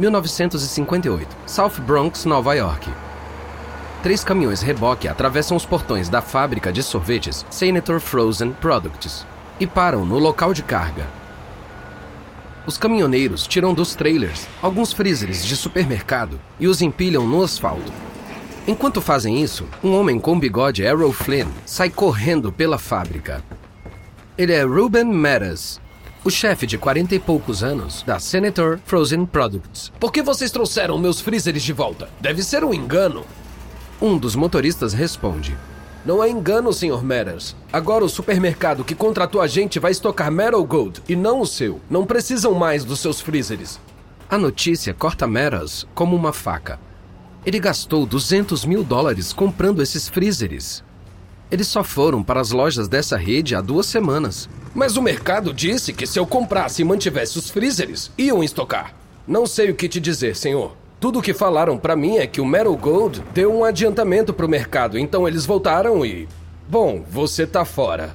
1958, South Bronx, Nova York. Três caminhões reboque atravessam os portões da fábrica de sorvetes Senator Frozen Products e param no local de carga. Os caminhoneiros tiram dos trailers alguns freezers de supermercado e os empilham no asfalto. Enquanto fazem isso, um homem com bigode Errol Flynn sai correndo pela fábrica. Ele é Ruben Meadows, o chefe de 40 e poucos anos da Senator Frozen Products. Por que vocês trouxeram meus freezers de volta? Deve ser um engano. Um dos motoristas responde: Não é engano, Sr. Matters. Agora o supermercado que contratou a gente vai estocar Metal Gold e não o seu. Não precisam mais dos seus freezers. A notícia corta Matters como uma faca. Ele gastou 200 mil dólares comprando esses freezers. Eles só foram para as lojas dessa rede há duas semanas. Mas o mercado disse que se eu comprasse e mantivesse os freezers, iam estocar. Não sei o que te dizer, senhor. Tudo o que falaram para mim é que o Metal Gold deu um adiantamento pro mercado, então eles voltaram e. Bom, você tá fora.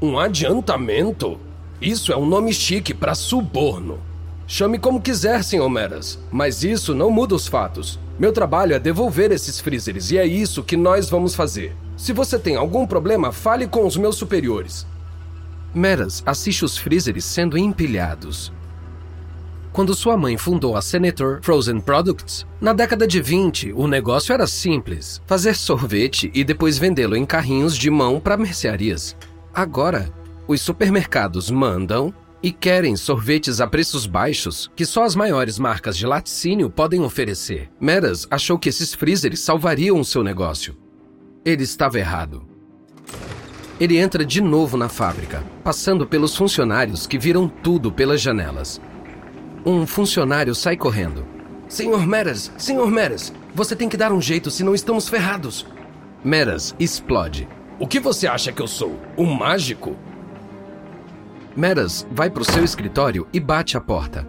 Um adiantamento? Isso é um nome chique para suborno. Chame como quiser, Sr. Meras, mas isso não muda os fatos. Meu trabalho é devolver esses freezers e é isso que nós vamos fazer. Se você tem algum problema, fale com os meus superiores. Meras assiste os freezers sendo empilhados. Quando sua mãe fundou a Senator Frozen Products, na década de 20, o negócio era simples: fazer sorvete e depois vendê-lo em carrinhos de mão para mercearias. Agora, os supermercados mandam e querem sorvetes a preços baixos que só as maiores marcas de laticínio podem oferecer. Meras achou que esses freezers salvariam o seu negócio. Ele estava errado. Ele entra de novo na fábrica, passando pelos funcionários que viram tudo pelas janelas. Um funcionário sai correndo. Senhor Meras, Senhor Meras, você tem que dar um jeito, senão estamos ferrados. Meras explode. O que você acha que eu sou? Um mágico? Meras vai para o seu escritório e bate a porta.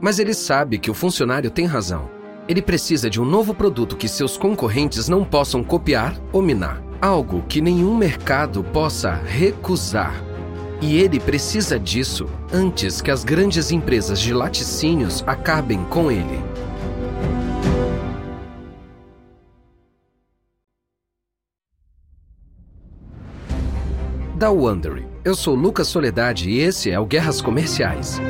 Mas ele sabe que o funcionário tem razão. Ele precisa de um novo produto que seus concorrentes não possam copiar ou minar. Algo que nenhum mercado possa recusar. E ele precisa disso antes que as grandes empresas de laticínios acabem com ele. Da Wondery. Eu sou Lucas Soledade e esse é o Guerras Comerciais.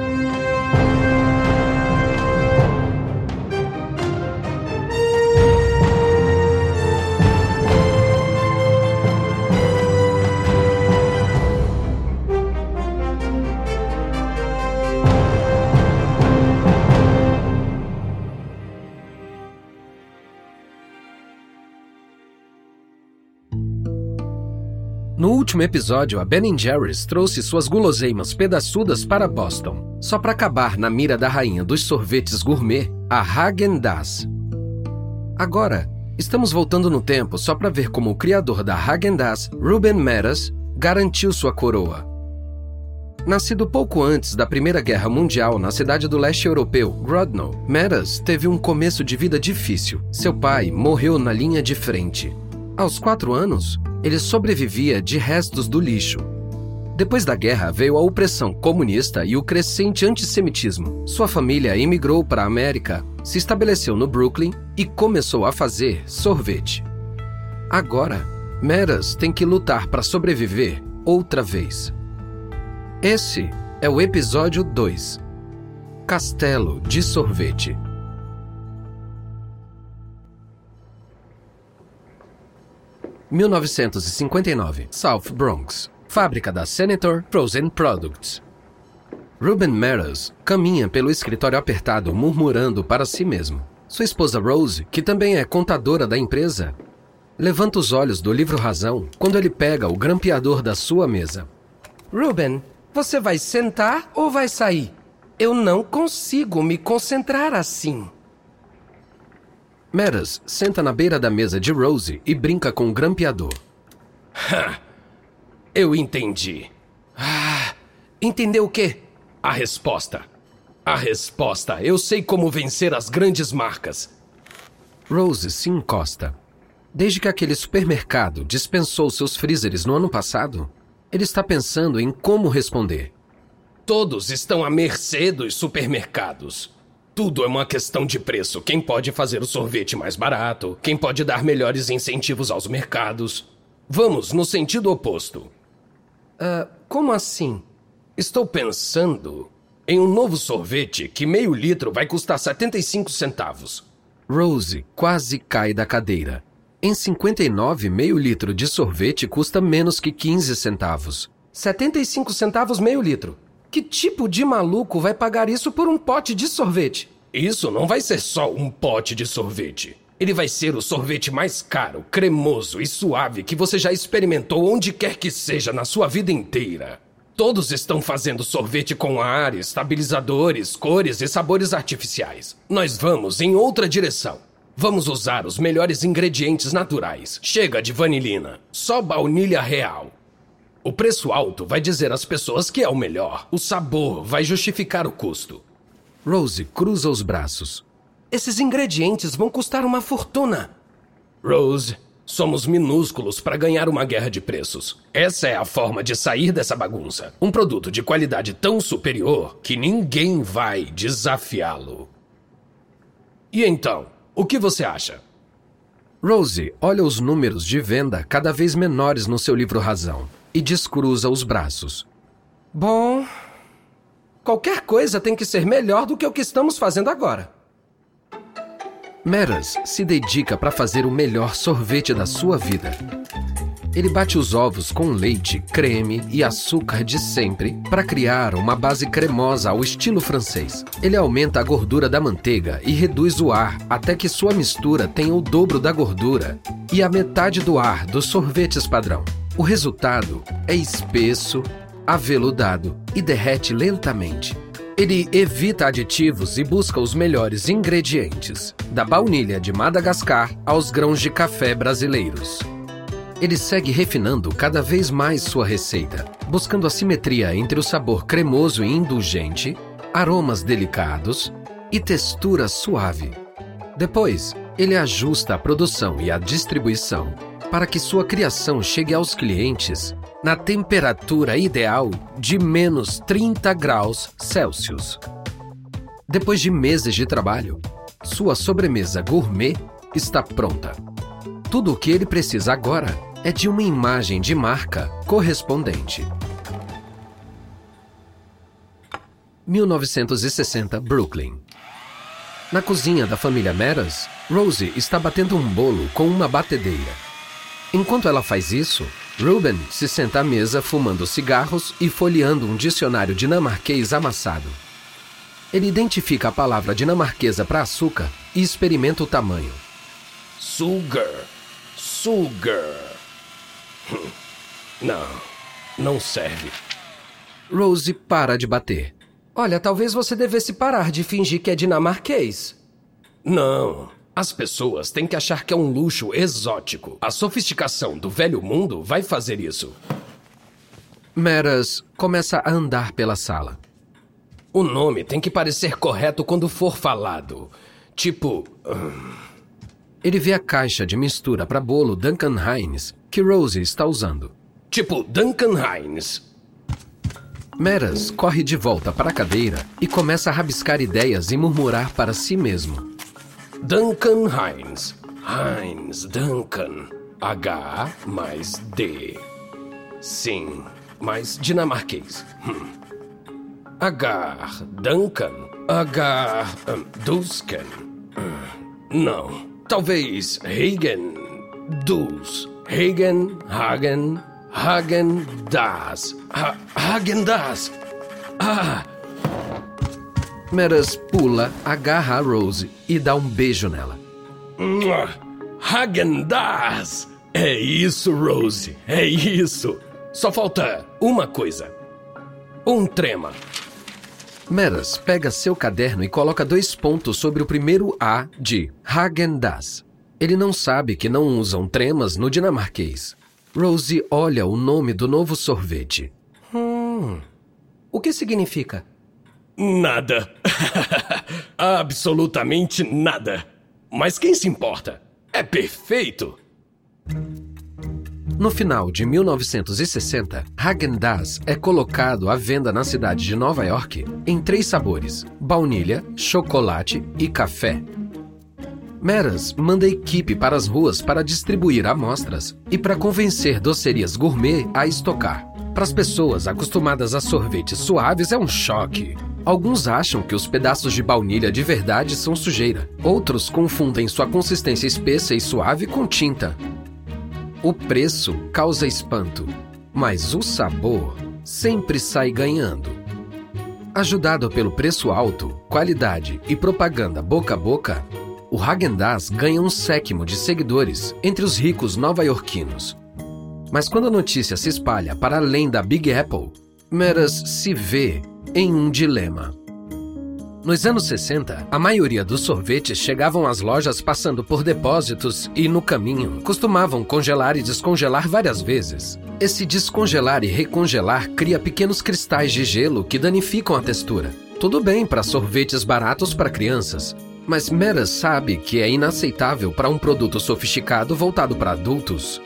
Último episódio, a Ben Jerry's trouxe suas guloseimas pedaçudas para Boston, só para acabar na mira da rainha dos sorvetes gourmet, a Häagen-Dazs. Agora, estamos voltando no tempo só para ver como o criador da Häagen-Dazs, Ruben Meras, garantiu sua coroa. Nascido pouco antes da Primeira Guerra Mundial na cidade do leste europeu, Grodno, Meras teve um começo de vida difícil. Seu pai morreu na linha de frente. Aos quatro anos, ele sobrevivia de restos do lixo. Depois da guerra veio a opressão comunista e o crescente antissemitismo. Sua família emigrou para a América, se estabeleceu no Brooklyn e começou a fazer sorvete. Agora, Meras tem que lutar para sobreviver outra vez. Esse é o episódio 2 Castelo de Sorvete. (1959) South Bronx, fábrica da Senator Frozen Products. Ruben Meadows caminha pelo escritório apertado, murmurando para si mesmo. Sua esposa Rose, que também é contadora da empresa, levanta os olhos do livro Razão quando ele pega o grampeador da sua mesa. Ruben, você vai sentar ou vai sair? Eu não consigo me concentrar assim. Meadows senta na beira da mesa de Rose e brinca com o grampeador. Eu entendi. Ah, entendeu o quê? A resposta. A resposta. Eu sei como vencer as grandes marcas. Rose se encosta. Desde que aquele supermercado dispensou seus freezers no ano passado, ele está pensando em como responder. Todos estão à mercê dos supermercados. Tudo é uma questão de preço. Quem pode fazer o sorvete mais barato? Quem pode dar melhores incentivos aos mercados? Vamos no sentido oposto. Uh, como assim? Estou pensando em um novo sorvete que meio litro vai custar 75 centavos. Rose quase cai da cadeira. Em 59, meio litro de sorvete custa menos que 15 centavos. 75 centavos meio litro. Que tipo de maluco vai pagar isso por um pote de sorvete? Isso não vai ser só um pote de sorvete. Ele vai ser o sorvete mais caro, cremoso e suave que você já experimentou onde quer que seja na sua vida inteira. Todos estão fazendo sorvete com ar, estabilizadores, cores e sabores artificiais. Nós vamos em outra direção. Vamos usar os melhores ingredientes naturais. Chega de vanilina, só baunilha real. O preço alto vai dizer às pessoas que é o melhor. O sabor vai justificar o custo. Rose cruza os braços. Esses ingredientes vão custar uma fortuna. Rose, somos minúsculos para ganhar uma guerra de preços. Essa é a forma de sair dessa bagunça. Um produto de qualidade tão superior que ninguém vai desafiá-lo. E então, o que você acha? Rose olha os números de venda cada vez menores no seu livro Razão e descruza os braços. Bom, qualquer coisa tem que ser melhor do que o que estamos fazendo agora. Meras se dedica para fazer o melhor sorvete da sua vida. Ele bate os ovos com leite, creme e açúcar de sempre para criar uma base cremosa ao estilo francês. Ele aumenta a gordura da manteiga e reduz o ar até que sua mistura tenha o dobro da gordura e a metade do ar dos sorvetes padrão. O resultado é espesso, aveludado e derrete lentamente. Ele evita aditivos e busca os melhores ingredientes, da baunilha de Madagascar aos grãos de café brasileiros. Ele segue refinando cada vez mais sua receita, buscando a simetria entre o sabor cremoso e indulgente, aromas delicados e textura suave. Depois, ele ajusta a produção e a distribuição para que sua criação chegue aos clientes na temperatura ideal de menos 30 graus Celsius. Depois de meses de trabalho, sua sobremesa gourmet está pronta. Tudo o que ele precisa agora é de uma imagem de marca correspondente. 1960, Brooklyn. Na cozinha da família Meras, Rosie está batendo um bolo com uma batedeira. Enquanto ela faz isso, Ruben se senta à mesa fumando cigarros e folheando um dicionário dinamarquês amassado. Ele identifica a palavra dinamarquesa para açúcar e experimenta o tamanho. Sugar. Sugar. Hum. Não, não serve. Rose para de bater. Olha, talvez você devesse parar de fingir que é dinamarquês. Não, as pessoas têm que achar que é um luxo exótico. A sofisticação do velho mundo vai fazer isso. Meras começa a andar pela sala. O nome tem que parecer correto quando for falado. Tipo. Hum... Ele vê a caixa de mistura para bolo Duncan Hines que Rosie está usando. Tipo Duncan Hines. Meras corre de volta para a cadeira e começa a rabiscar ideias e murmurar para si mesmo. Duncan Hines. Hines, Duncan. H mais D. Sim, mais dinamarquês. Hum. Duncan. H, um, Dusken. Hum. Não. Talvez Hagen. Dus. Hagen, Hagen, Hagen Das. Ha Hagen Das. Ah! Meras pula, agarra a Rose e dá um beijo nela. Hagen-Dazs! É isso, Rose, é isso. Só falta uma coisa. Um trema. Meras pega seu caderno e coloca dois pontos sobre o primeiro A de Hagen-Dazs. Ele não sabe que não usam tremas no dinamarquês. Rose olha o nome do novo sorvete. Hum. O que significa? Nada. Absolutamente nada. Mas quem se importa? É perfeito. No final de 1960, Häagen-Dazs é colocado à venda na cidade de Nova York em três sabores: baunilha, chocolate e café. Meras manda equipe para as ruas para distribuir amostras e para convencer docerias gourmet a estocar. Para as pessoas acostumadas a sorvetes suaves é um choque. Alguns acham que os pedaços de baunilha de verdade são sujeira. Outros confundem sua consistência espessa e suave com tinta. O preço causa espanto, mas o sabor sempre sai ganhando. Ajudado pelo preço alto, qualidade e propaganda boca a boca, o Häagen-Dazs ganha um séquimo de seguidores entre os ricos nova-iorquinos. Mas quando a notícia se espalha para além da Big Apple, Meras se vê em um dilema. Nos anos 60, a maioria dos sorvetes chegavam às lojas passando por depósitos e, no caminho, costumavam congelar e descongelar várias vezes. Esse descongelar e recongelar cria pequenos cristais de gelo que danificam a textura. Tudo bem para sorvetes baratos para crianças, mas Meras sabe que é inaceitável para um produto sofisticado voltado para adultos.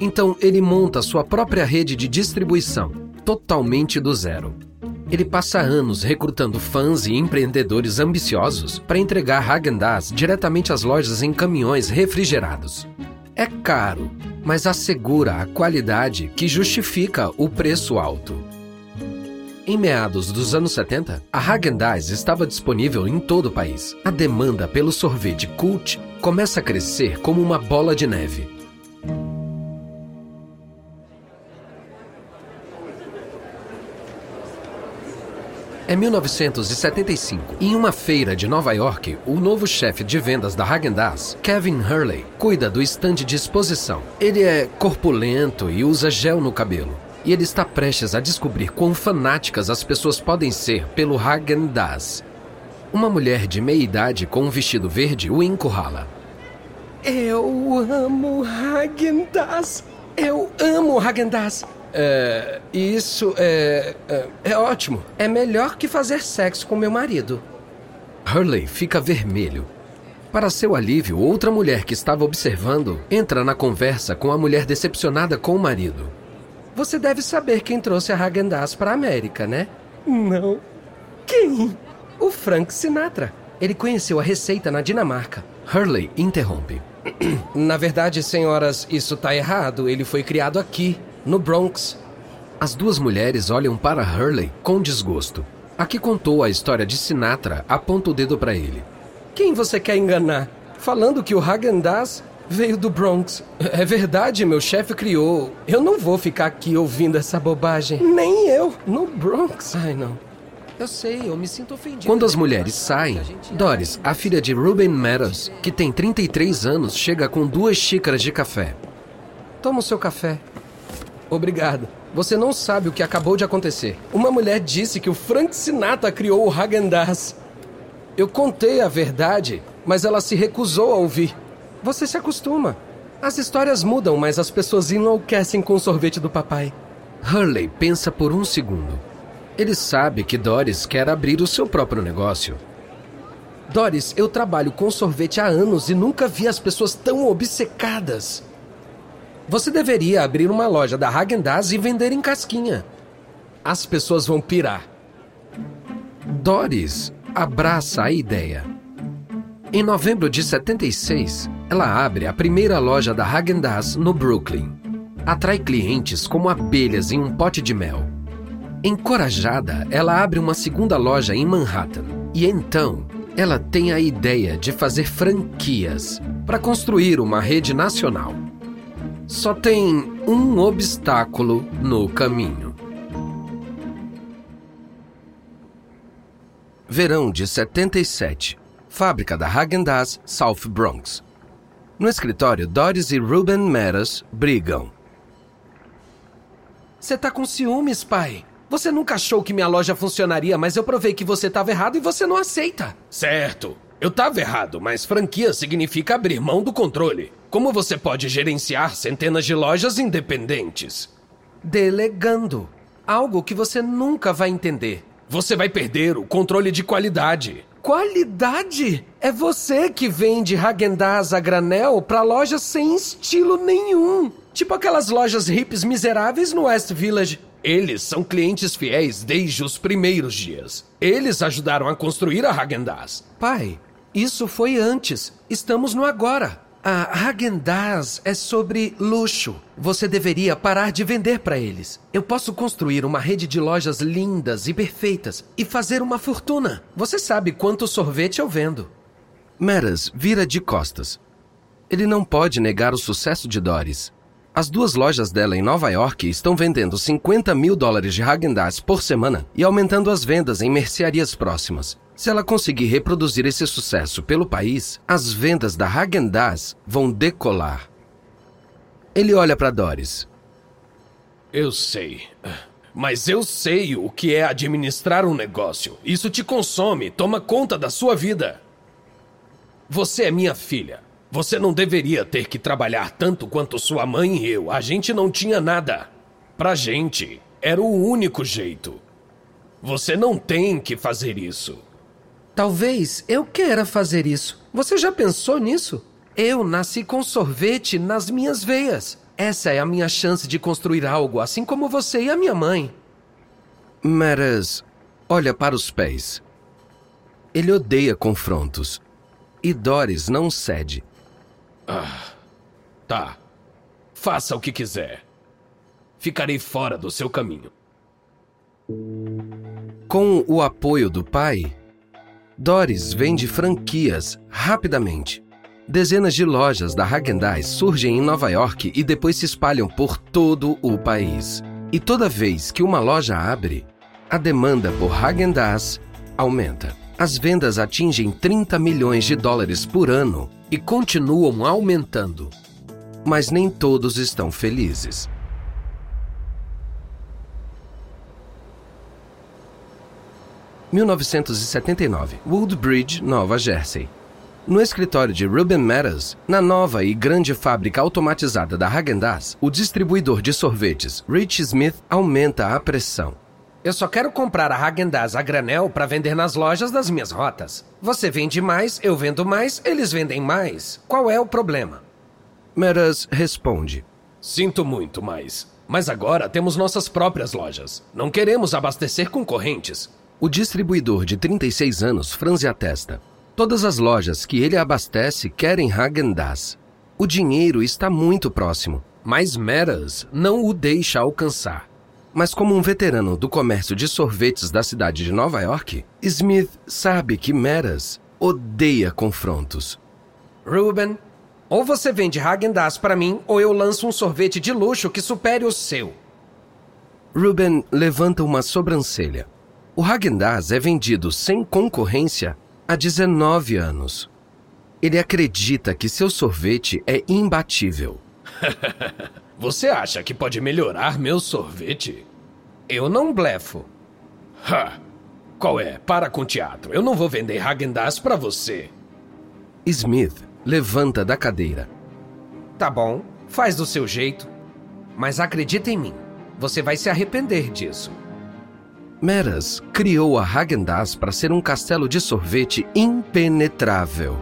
Então ele monta sua própria rede de distribuição, totalmente do zero. Ele passa anos recrutando fãs e empreendedores ambiciosos para entregar Häagen-Dazs diretamente às lojas em caminhões refrigerados. É caro, mas assegura a qualidade que justifica o preço alto. Em meados dos anos 70, a Häagen-Dazs estava disponível em todo o país. A demanda pelo sorvete cult começa a crescer como uma bola de neve. É 1975. Em uma feira de Nova York, o novo chefe de vendas da Häagen-Dazs, Kevin Hurley, cuida do estande de exposição. Ele é corpulento e usa gel no cabelo. E ele está prestes a descobrir quão fanáticas as pessoas podem ser pelo Häagen-Dazs. Uma mulher de meia idade com um vestido verde o encurrala. Eu amo Häagen-Dazs. Eu amo Häagen-Dazs. É, isso é, é, é ótimo. É melhor que fazer sexo com meu marido. Hurley fica vermelho. Para seu alívio, outra mulher que estava observando entra na conversa com a mulher decepcionada com o marido. Você deve saber quem trouxe a Häagen-Dazs para a América, né? Não. Quem? O Frank Sinatra. Ele conheceu a receita na Dinamarca. Hurley interrompe. Na verdade, senhoras, isso tá errado. Ele foi criado aqui, no Bronx. As duas mulheres olham para Hurley com desgosto. A que contou a história de Sinatra aponta o dedo para ele. Quem você quer enganar? Falando que o Häagen-Dazs veio do Bronx. É verdade, meu chefe criou. Eu não vou ficar aqui ouvindo essa bobagem. Nem eu. No Bronx. Ai, não. Eu sei, eu me sinto ofendido. Quando as mulheres saem, Doris, a filha de Ruben Meadows, que tem 33 anos, chega com duas xícaras de café. Toma o seu café. Obrigado. Você não sabe o que acabou de acontecer. Uma mulher disse que o Frank Sinatra criou o Häagen-Dazs. Eu contei a verdade, mas ela se recusou a ouvir. Você se acostuma. As histórias mudam, mas as pessoas enlouquecem com o sorvete do papai. Hurley pensa por um segundo. Ele sabe que Doris quer abrir o seu próprio negócio. Doris, eu trabalho com sorvete há anos e nunca vi as pessoas tão obcecadas. Você deveria abrir uma loja da Häagen-Dazs e vender em casquinha. As pessoas vão pirar. Doris abraça a ideia. Em novembro de 76, ela abre a primeira loja da Häagen-Dazs no Brooklyn. Atrai clientes como abelhas em um pote de mel. Encorajada, ela abre uma segunda loja em Manhattan. E então, ela tem a ideia de fazer franquias para construir uma rede nacional. Só tem um obstáculo no caminho. Verão de 77. Fábrica da Häagen-Dazs, South Bronx. No escritório, Doris e Ruben Meras brigam. Você tá com ciúmes, pai? Você nunca achou que minha loja funcionaria, mas eu provei que você estava errado e você não aceita. Certo. Eu estava errado, mas franquia significa abrir mão do controle. Como você pode gerenciar centenas de lojas independentes? Delegando. Algo que você nunca vai entender. Você vai perder o controle de qualidade. Qualidade? É você que vende Häagen-Dazs a granel para lojas sem estilo nenhum. Tipo aquelas lojas hips miseráveis no West Village. Eles são clientes fiéis desde os primeiros dias. Eles ajudaram a construir a Häagen-Dazs. Pai, isso foi antes. Estamos no agora. A Häagen-Dazs é sobre luxo. Você deveria parar de vender para eles. Eu posso construir uma rede de lojas lindas e perfeitas e fazer uma fortuna. Você sabe quanto sorvete eu vendo. Meras vira de costas. Ele não pode negar o sucesso de Doris. As duas lojas dela em Nova York estão vendendo 50 mil dólares de Häagen-Dazs por semana e aumentando as vendas em mercearias próximas. Se ela conseguir reproduzir esse sucesso pelo país, as vendas da Häagen-Dazs vão decolar. Ele olha para Doris. Eu sei. Mas eu sei o que é administrar um negócio. Isso te consome, toma conta da sua vida. Você é minha filha. Você não deveria ter que trabalhar tanto quanto sua mãe e eu. A gente não tinha nada. Pra gente, era o único jeito. Você não tem que fazer isso. Talvez eu queira fazer isso. Você já pensou nisso? Eu nasci com sorvete nas minhas veias. Essa é a minha chance de construir algo, assim como você e a minha mãe. Meras olha para os pés. Ele odeia confrontos. E Doris não cede. Ah, tá. Faça o que quiser. Ficarei fora do seu caminho. Com o apoio do pai, Doris vende franquias rapidamente. Dezenas de lojas da Häagen-Dazs surgem em Nova York e depois se espalham por todo o país. E toda vez que uma loja abre, a demanda por Häagen-Dazs aumenta. As vendas atingem 30 milhões de dólares por ano e continuam aumentando. Mas nem todos estão felizes. 1979, Woodbridge, Nova Jersey. No escritório de Ruben Meadows, na nova e grande fábrica automatizada da Häagen-Dazs, o distribuidor de sorvetes Rich Smith aumenta a pressão. Eu só quero comprar a Häagen-Dazs a granel para vender nas lojas das minhas rotas. Você vende mais, eu vendo mais, eles vendem mais. Qual é o problema? Meadows responde: Sinto muito, mas mas agora temos nossas próprias lojas. Não queremos abastecer concorrentes. O distribuidor de 36 anos franze a testa. Todas as lojas que ele abastece querem Häagen-Dazs. O dinheiro está muito próximo, mas Meras não o deixa alcançar. Mas como um veterano do comércio de sorvetes da cidade de Nova York, Smith sabe que Meras odeia confrontos. Ruben, ou você vende Häagen-Dazs para mim, ou eu lanço um sorvete de luxo que supere o seu. Ruben levanta uma sobrancelha. O Häagen-Dazs é vendido sem concorrência há 19 anos. Ele acredita que seu sorvete é imbatível. Você acha que pode melhorar meu sorvete? Eu não blefo. Ha! Qual é? Para com teatro. Eu não vou vender Häagen-Dazs para você. Smith levanta da cadeira. Tá bom, faz do seu jeito. Mas acredita em mim, você vai se arrepender disso. Meras criou a Häagen-Dazs para ser um castelo de sorvete impenetrável.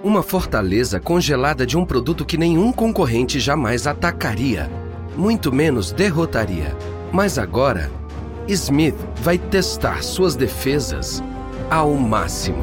Uma fortaleza congelada de um produto que nenhum concorrente jamais atacaria, muito menos derrotaria. Mas agora, Smith vai testar suas defesas ao máximo.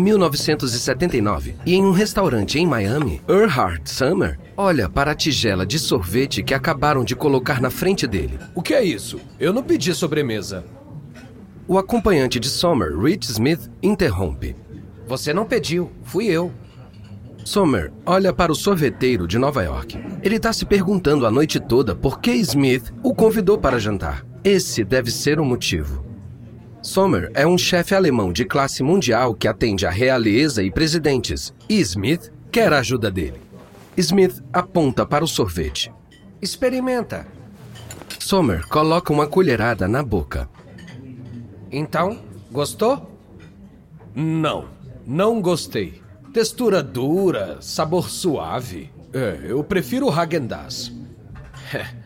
1979 e em um restaurante em Miami, Earhart Summer olha para a tigela de sorvete que acabaram de colocar na frente dele. O que é isso? Eu não pedi sobremesa. O acompanhante de Summer, Rich Smith, interrompe. Você não pediu, fui eu. Summer olha para o sorveteiro de Nova York. Ele está se perguntando a noite toda por que Smith o convidou para jantar. Esse deve ser o motivo. Sommer é um chefe alemão de classe mundial que atende a realeza e presidentes, e Smith quer a ajuda dele. Smith aponta para o sorvete. Experimenta. Sommer coloca uma colherada na boca. Então, gostou? Não, não gostei. Textura dura, sabor suave. É, eu prefiro o Häagen-Dazs.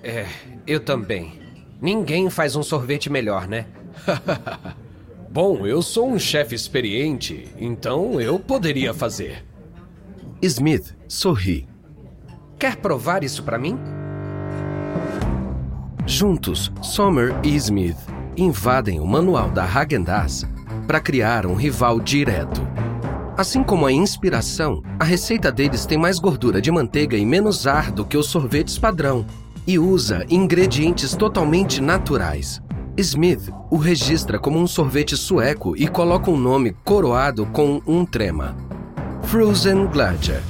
É, eu também. Ninguém faz um sorvete melhor, né? Bom, eu sou um chefe experiente, então eu poderia fazer. Smith sorri. Quer provar isso para mim? Juntos, Sommer e Smith invadem o manual da Häagen-Dazs para criar um rival direto. Assim como a inspiração, a receita deles tem mais gordura de manteiga e menos ar do que os sorvetes padrão e usa ingredientes totalmente naturais. Smith o registra como um sorvete sueco e coloca um nome coroado com um trema: Frozen Gladger.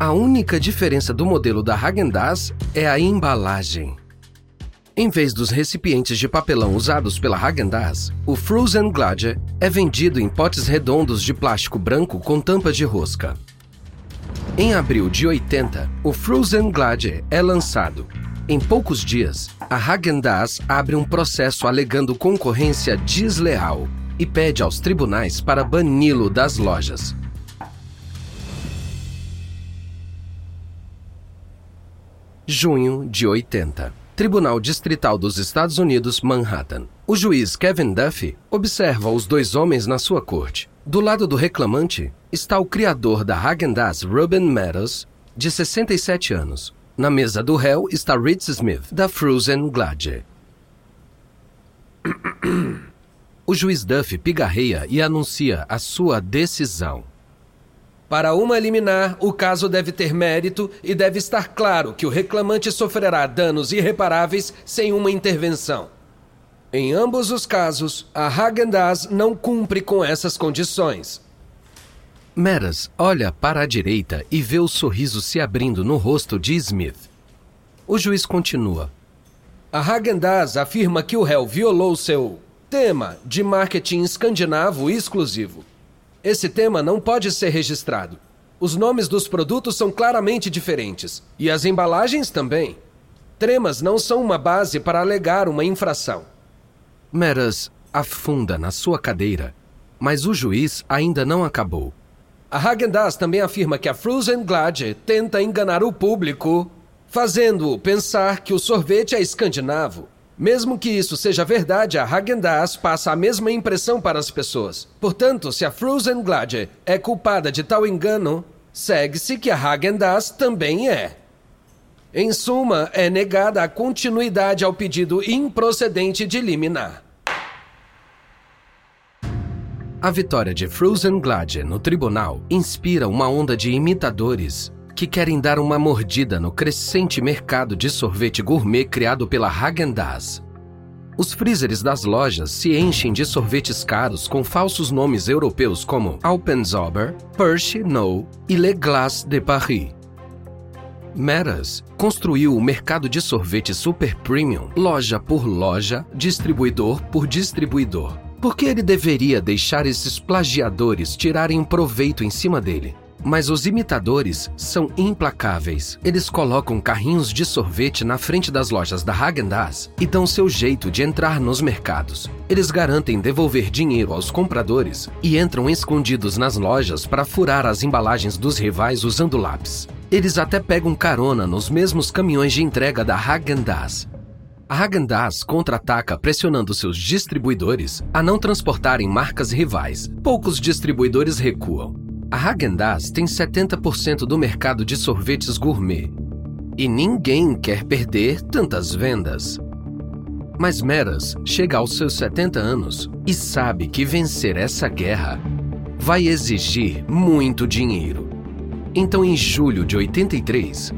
A única diferença do modelo da Häagen-Dazs é a embalagem. Em vez dos recipientes de papelão usados pela Häagen-Dazs, o Frozen Gladger é vendido em potes redondos de plástico branco com tampa de rosca. Em abril de 80, o Frozen Gladger é lançado. Em poucos dias, a Häagen-Dazs abre um processo alegando concorrência desleal e pede aos tribunais para bani-lo das lojas. Junho de 80. Tribunal Distrital dos Estados Unidos, Manhattan. O juiz Kevin Duffy observa os dois homens na sua corte. Do lado do reclamante está o criador da Häagen-Dazs, Ruben Meadows, de 67 anos. Na mesa do réu está Ritz Smith, da Frozen Gladger. o juiz Duffy pigarreia e anuncia a sua decisão. Para uma liminar, o caso deve ter mérito e deve estar claro que o reclamante sofrerá danos irreparáveis sem uma intervenção. Em ambos os casos, a Häagen-Dazs não cumpre com essas condições. Meras olha para a direita e vê o sorriso se abrindo no rosto de Smith. O juiz continua. A Häagen-Dazs afirma que o réu violou seu tema de marketing escandinavo exclusivo. Esse tema não pode ser registrado. Os nomes dos produtos são claramente diferentes. E as embalagens também. Tremas não são uma base para alegar uma infração. Meras afunda na sua cadeira, mas o juiz ainda não acabou. A Häagen-Dazs também afirma que a Frozen Glad tenta enganar o público, fazendo-o pensar que o sorvete é escandinavo. Mesmo que isso seja verdade, a Häagen-Dazs passa a mesma impressão para as pessoas. Portanto, se a Frozen Gladger é culpada de tal engano, segue-se que a Häagen-Dazs também é. Em suma, é negada a continuidade ao pedido improcedente de liminar. A vitória de Frozen Gladger no tribunal inspira uma onda de imitadores que querem dar uma mordida no crescente mercado de sorvete gourmet criado pela Häagen-Dazs. Os freezers das lojas se enchem de sorvetes caros com falsos nomes europeus como Alpenzober, Perche No e Le Glace de Paris. Meras construiu o mercado de sorvete super premium, loja por loja, distribuidor por distribuidor. Por que ele deveria deixar esses plagiadores tirarem proveito em cima dele? Mas os imitadores são implacáveis. Eles colocam carrinhos de sorvete na frente das lojas da Häagen-Dazs e dão seu jeito de entrar nos mercados. Eles garantem devolver dinheiro aos compradores e entram escondidos nas lojas para furar as embalagens dos rivais usando lápis. Eles até pegam carona nos mesmos caminhões de entrega da Häagen-Dazs. A Häagen-Dazs contra-ataca pressionando seus distribuidores a não transportarem marcas rivais. Poucos distribuidores recuam. A Häagen-Dazs tem 70% do mercado de sorvetes gourmet. E ninguém quer perder tantas vendas. Mas Meras chega aos seus 70 anos e sabe que vencer essa guerra vai exigir muito dinheiro. Então, em julho de 83,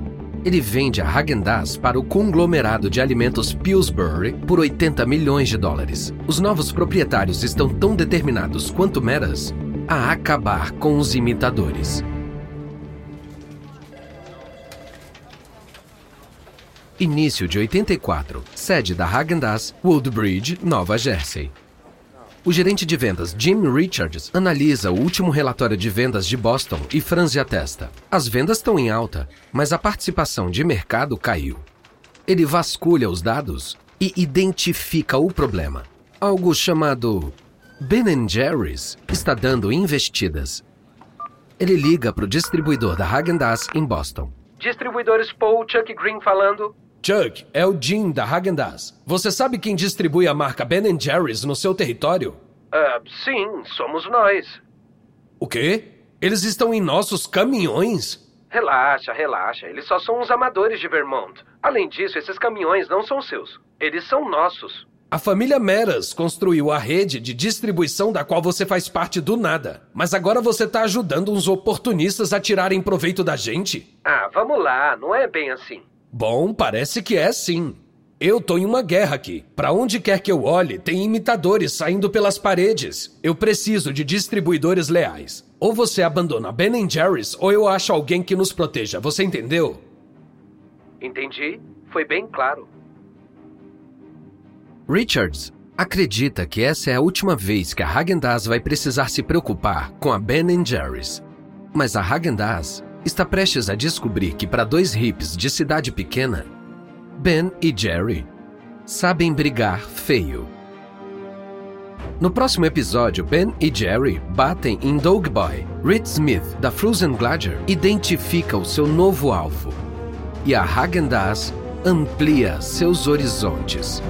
ele vende a Häagen-Dazs para o conglomerado de alimentos Pillsbury por 80 milhões de dólares. Os novos proprietários estão tão determinados quanto Meras a acabar com os imitadores. Início de 84. Sede da Häagen-Dazs, Woodbridge, Nova Jersey. O gerente de vendas Jim Richards analisa o último relatório de vendas de Boston e franze a testa. As vendas estão em alta, mas a participação de mercado caiu. Ele vasculha os dados e identifica o problema. Algo chamado Ben Jerry's está dando investidas. Ele liga para o distribuidor da Häagen-Dazs em Boston. Distribuidores Paul Chuck Green falando. Chuck, é o Jim da Häagen-Dazs. Você sabe quem distribui a marca Ben Jerry's no seu território? Uh, sim, somos nós. O quê? Eles estão em nossos caminhões? Relaxa, relaxa. Eles só são uns amadores de Vermont. Além disso, esses caminhões não são seus. Eles são nossos. A família Meras construiu a rede de distribuição da qual você faz parte do nada. Mas agora você está ajudando uns oportunistas a tirarem proveito da gente? Ah, vamos lá. Não é bem assim. Bom, parece que é sim. Eu tô em uma guerra aqui. Para onde quer que eu olhe, tem imitadores saindo pelas paredes. Eu preciso de distribuidores leais. Ou você abandona Ben Jerry's, ou eu acho alguém que nos proteja. Você entendeu? Entendi. Foi bem claro. Richards acredita que essa é a última vez que a Häagen-Dazs vai precisar se preocupar com a Ben Jerry's. Mas a Häagen-Dazs está prestes a descobrir que para dois hips de cidade pequena, Ben e Jerry sabem brigar feio. No próximo episódio, Ben e Jerry batem em Dog Boy. Reed Smith, da Frozen Gladger, identifica o seu novo alvo. E a Häagen-Dazs amplia seus horizontes.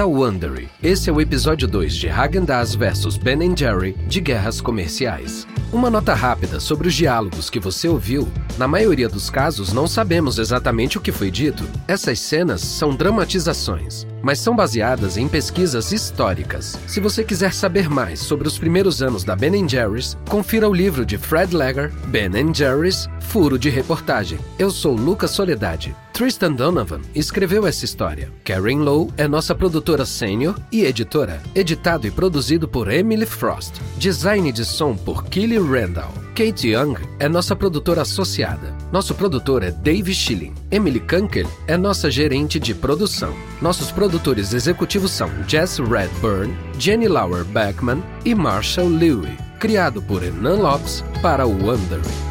Da Wondery. Esse é o episódio 2 de Häagen-Dazs vs Ben Jerry de Guerras Comerciais. Uma nota rápida sobre os diálogos que você ouviu. Na maioria dos casos, não sabemos exatamente o que foi dito. Essas cenas são dramatizações, mas são baseadas em pesquisas históricas. Se você quiser saber mais sobre os primeiros anos da Ben Jerry's, confira o livro de Fred Legger, Ben Jerry's, Furo de Reportagem. Eu sou Lucas Soledade. Tristan Donovan escreveu essa história. Karen Lowe é nossa produtora sênior e editora. Editado e produzido por Emily Frost. Design de som por Kelly Randall. Kate Young é nossa produtora associada. Nosso produtor é Dave Schilling. Emily Kunkel é nossa gerente de produção. Nossos produtores executivos são Jess Redburn, Jenny Lauer Beckman e Marshall Lewy. Criado por Enan Lopes para o Wondery.